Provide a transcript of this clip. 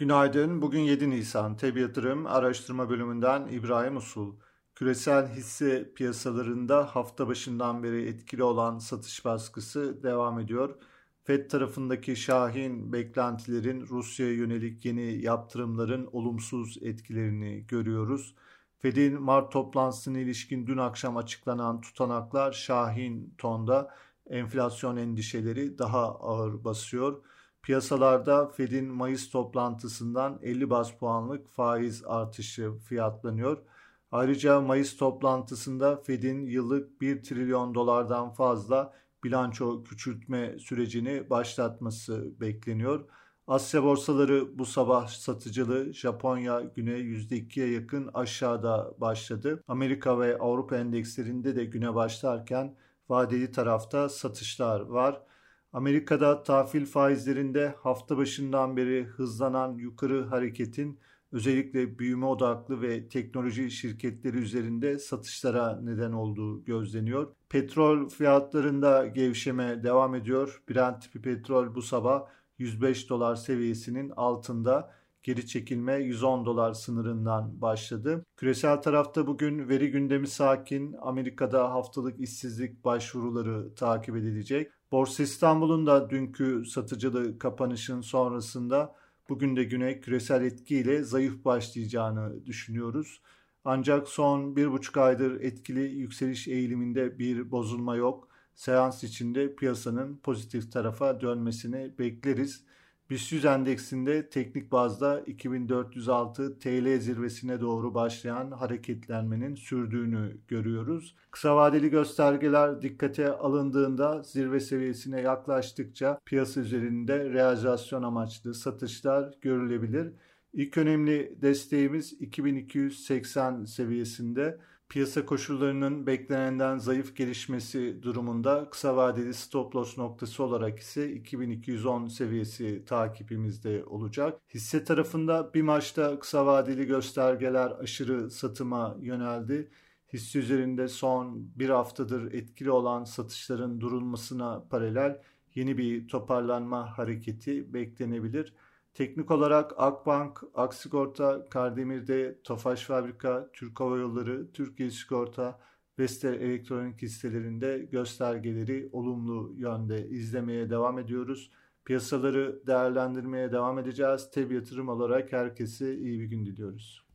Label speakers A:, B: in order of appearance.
A: Günaydın. Bugün 7 Nisan. TEB Yatırım Araştırma Bölümünden İbrahim Usul. Küresel hisse piyasalarında hafta başından beri etkili olan satış baskısı devam ediyor. FED tarafındaki şahin beklentilerin Rusya'ya yönelik yeni yaptırımların olumsuz etkilerini görüyoruz. Fed'in Mart toplantısına ilişkin dün akşam açıklanan tutanaklar şahin tonda enflasyon endişeleri daha ağır basıyor. Piyasalarda Fed'in Mayıs toplantısından 50 bas puanlık faiz artışı fiyatlanıyor. Ayrıca Mayıs toplantısında Fed'in yıllık 1 trilyon dolardan fazla bilanço küçültme sürecini başlatması bekleniyor. Asya borsaları bu sabah satıcılı Japonya güne %2'ye yakın aşağıda başladı. Amerika ve Avrupa endekslerinde de güne başlarken vadeli tarafta satışlar var. Amerika'da tahvil faizlerinde hafta başından beri hızlanan yukarı hareketin özellikle büyüme odaklı ve teknoloji şirketleri üzerinde satışlara neden olduğu gözleniyor. Petrol fiyatlarında gevşeme devam ediyor. Brent tipi petrol bu sabah 105 dolar seviyesinin altında geri çekilme 110 dolar sınırından başladı. Küresel tarafta bugün veri gündemi sakin. Amerika'da haftalık işsizlik başvuruları takip edilecek. Borsa İstanbul'un da dünkü satıcılı kapanışın sonrasında bugün de güne küresel etkiyle zayıf başlayacağını düşünüyoruz. Ancak son bir buçuk aydır etkili yükseliş eğiliminde bir bozulma yok. Seans içinde piyasanın pozitif tarafa dönmesini bekleriz. BIST 100 endeksinde teknik bazda 2406 TL zirvesine doğru başlayan hareketlenmenin sürdüğünü görüyoruz. Kısa vadeli göstergeler dikkate alındığında zirve seviyesine yaklaştıkça piyasa üzerinde realizasyon amaçlı satışlar görülebilir. İlk önemli desteğimiz 2280 seviyesinde piyasa koşullarının beklenenden zayıf gelişmesi durumunda kısa vadeli stop loss noktası olarak ise 2210 seviyesi takipimizde olacak. Hisse tarafında bir maçta kısa vadeli göstergeler aşırı satıma yöneldi. Hisse üzerinde son bir haftadır etkili olan satışların durulmasına paralel yeni bir toparlanma hareketi beklenebilir. Teknik olarak Akbank, Aksigorta, Kardemir'de, Tofaş Fabrika, Türk Hava Yolları, Türkiye Sigorta, Vestel Elektronik hisselerinde göstergeleri olumlu yönde izlemeye devam ediyoruz. Piyasaları değerlendirmeye devam edeceğiz. Teb yatırım olarak herkese iyi bir gün diliyoruz.